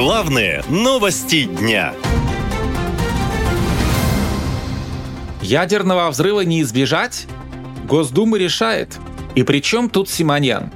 Главные новости дня. Ядерного взрыва не избежать? Госдума решает. И при чем тут Симоньян?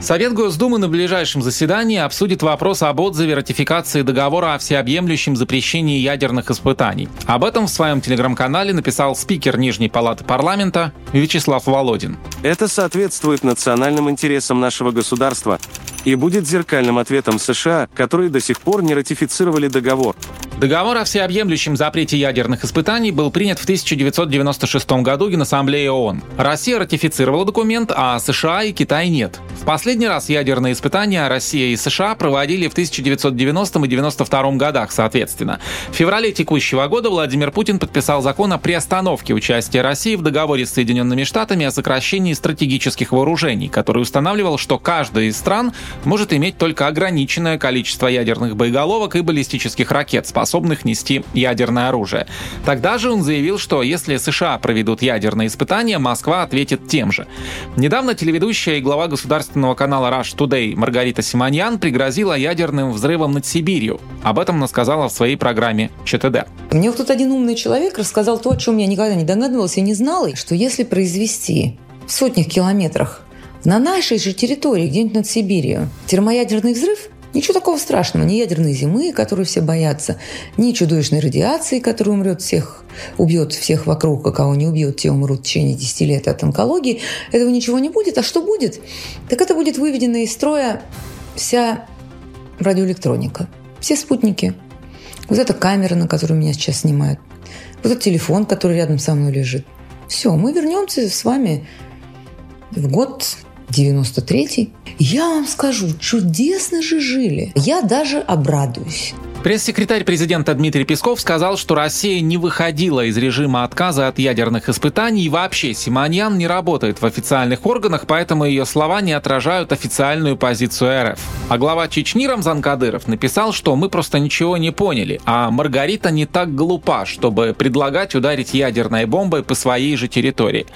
Совет Госдумы на ближайшем заседании обсудит вопрос об отзыве ратификации договора о всеобъемлющем запрещении ядерных испытаний. Об этом в своем телеграм-канале написал спикер Нижней палаты парламента Вячеслав Володин. Это соответствует национальным интересам нашего государства и будет зеркальным ответом США, которые до сих пор не ратифицировали договор. Договор о всеобъемлющем запрете ядерных испытаний был принят в 1996 году Генассамблеей ООН. Россия ратифицировала документ, а США и Китай нет. В последний раз ядерные испытания Россия и США проводили в 1990 и 1992 годах, соответственно. В феврале текущего года Владимир Путин подписал закон о приостановке участия России в договоре с Соединенными Штатами о сокращении стратегических вооружений, который устанавливал, что каждая из стран может иметь только ограниченное количество ядерных боеголовок и баллистических ракет, способных нести ядерное оружие. Тогда же он заявил, что если США проведут ядерные испытания, Москва ответит тем же. Недавно телеведущая и глава государственного канала Rush Today Маргарита Симоньян пригрозила ядерным взрывом над Сибирью. Об этом она сказала в своей программе ЧТД. Мне вот тут один умный человек рассказал то, о чем я никогда не догадывалась и не знала, что если произвести в сотнях километрах на нашей же территории, где-нибудь над Сибирью, термоядерный взрыв, Ничего такого страшного, ни ядерной зимы, которую все боятся, ни чудовищной радиации, которая умрет всех, убьет всех вокруг, а кого не убьет, те умрут в течение 10 лет от онкологии. Этого ничего не будет. А что будет? Так это будет выведена из строя вся радиоэлектроника, все спутники. Вот эта камера, на которую меня сейчас снимают, вот этот телефон, который рядом со мной лежит. Все, мы вернемся с вами в год 93-й. Я вам скажу, чудесно же жили. Я даже обрадуюсь. Пресс-секретарь президента Дмитрий Песков сказал, что Россия не выходила из режима отказа от ядерных испытаний и вообще Симоньян не работает в официальных органах, поэтому ее слова не отражают официальную позицию РФ. А глава Чечни Рамзан Кадыров написал, что мы просто ничего не поняли, а Маргарита не так глупа, чтобы предлагать ударить ядерной бомбой по своей же территории.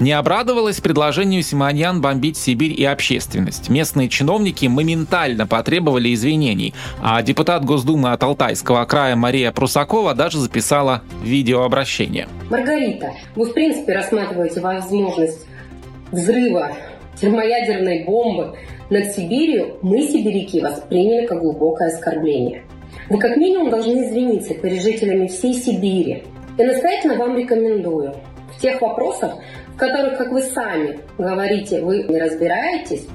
Не обрадовалась предложению Симоньян бомбить Сибирь и общественность. Местные чиновники моментально потребовали извинений, а депутат Госдумы от Алтайского края Мария Прусакова даже записала видеообращение. Маргарита, вы в принципе рассматриваете возможность взрыва термоядерной бомбы над Сибирью, мы, сибиряки, восприняли как глубокое оскорбление. Вы как минимум должны извиниться перед жителями всей Сибири. Я настоятельно вам рекомендую в тех вопросах, в которых, как вы сами говорите, вы не разбираетесь,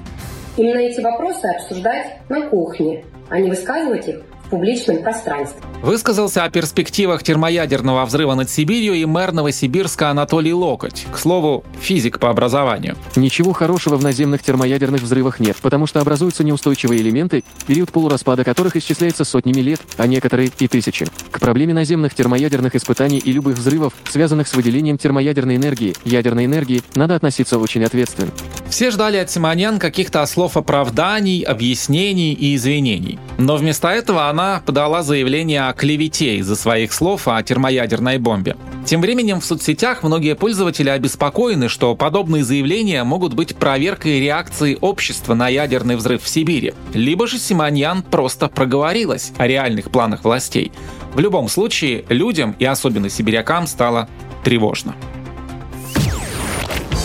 именно эти вопросы обсуждать на кухне, а не высказывать их публичном пространстве. Высказался о перспективах термоядерного взрыва над Сибирью и мэр Новосибирска Анатолий Локоть. К слову, физик по образованию. Ничего хорошего в наземных термоядерных взрывах нет, потому что образуются неустойчивые элементы, период полураспада которых исчисляется сотнями лет, а некоторые и тысячи. К проблеме наземных термоядерных испытаний и любых взрывов, связанных с выделением термоядерной энергии, ядерной энергии, надо относиться очень ответственно. Все ждали от Симонян каких-то слов оправданий, объяснений и извинений. Но вместо этого она подала заявление о клевете из-за своих слов о термоядерной бомбе. Тем временем в соцсетях многие пользователи обеспокоены, что подобные заявления могут быть проверкой реакции общества на ядерный взрыв в Сибири. Либо же Симоньян просто проговорилась о реальных планах властей. В любом случае, людям и особенно сибирякам стало тревожно.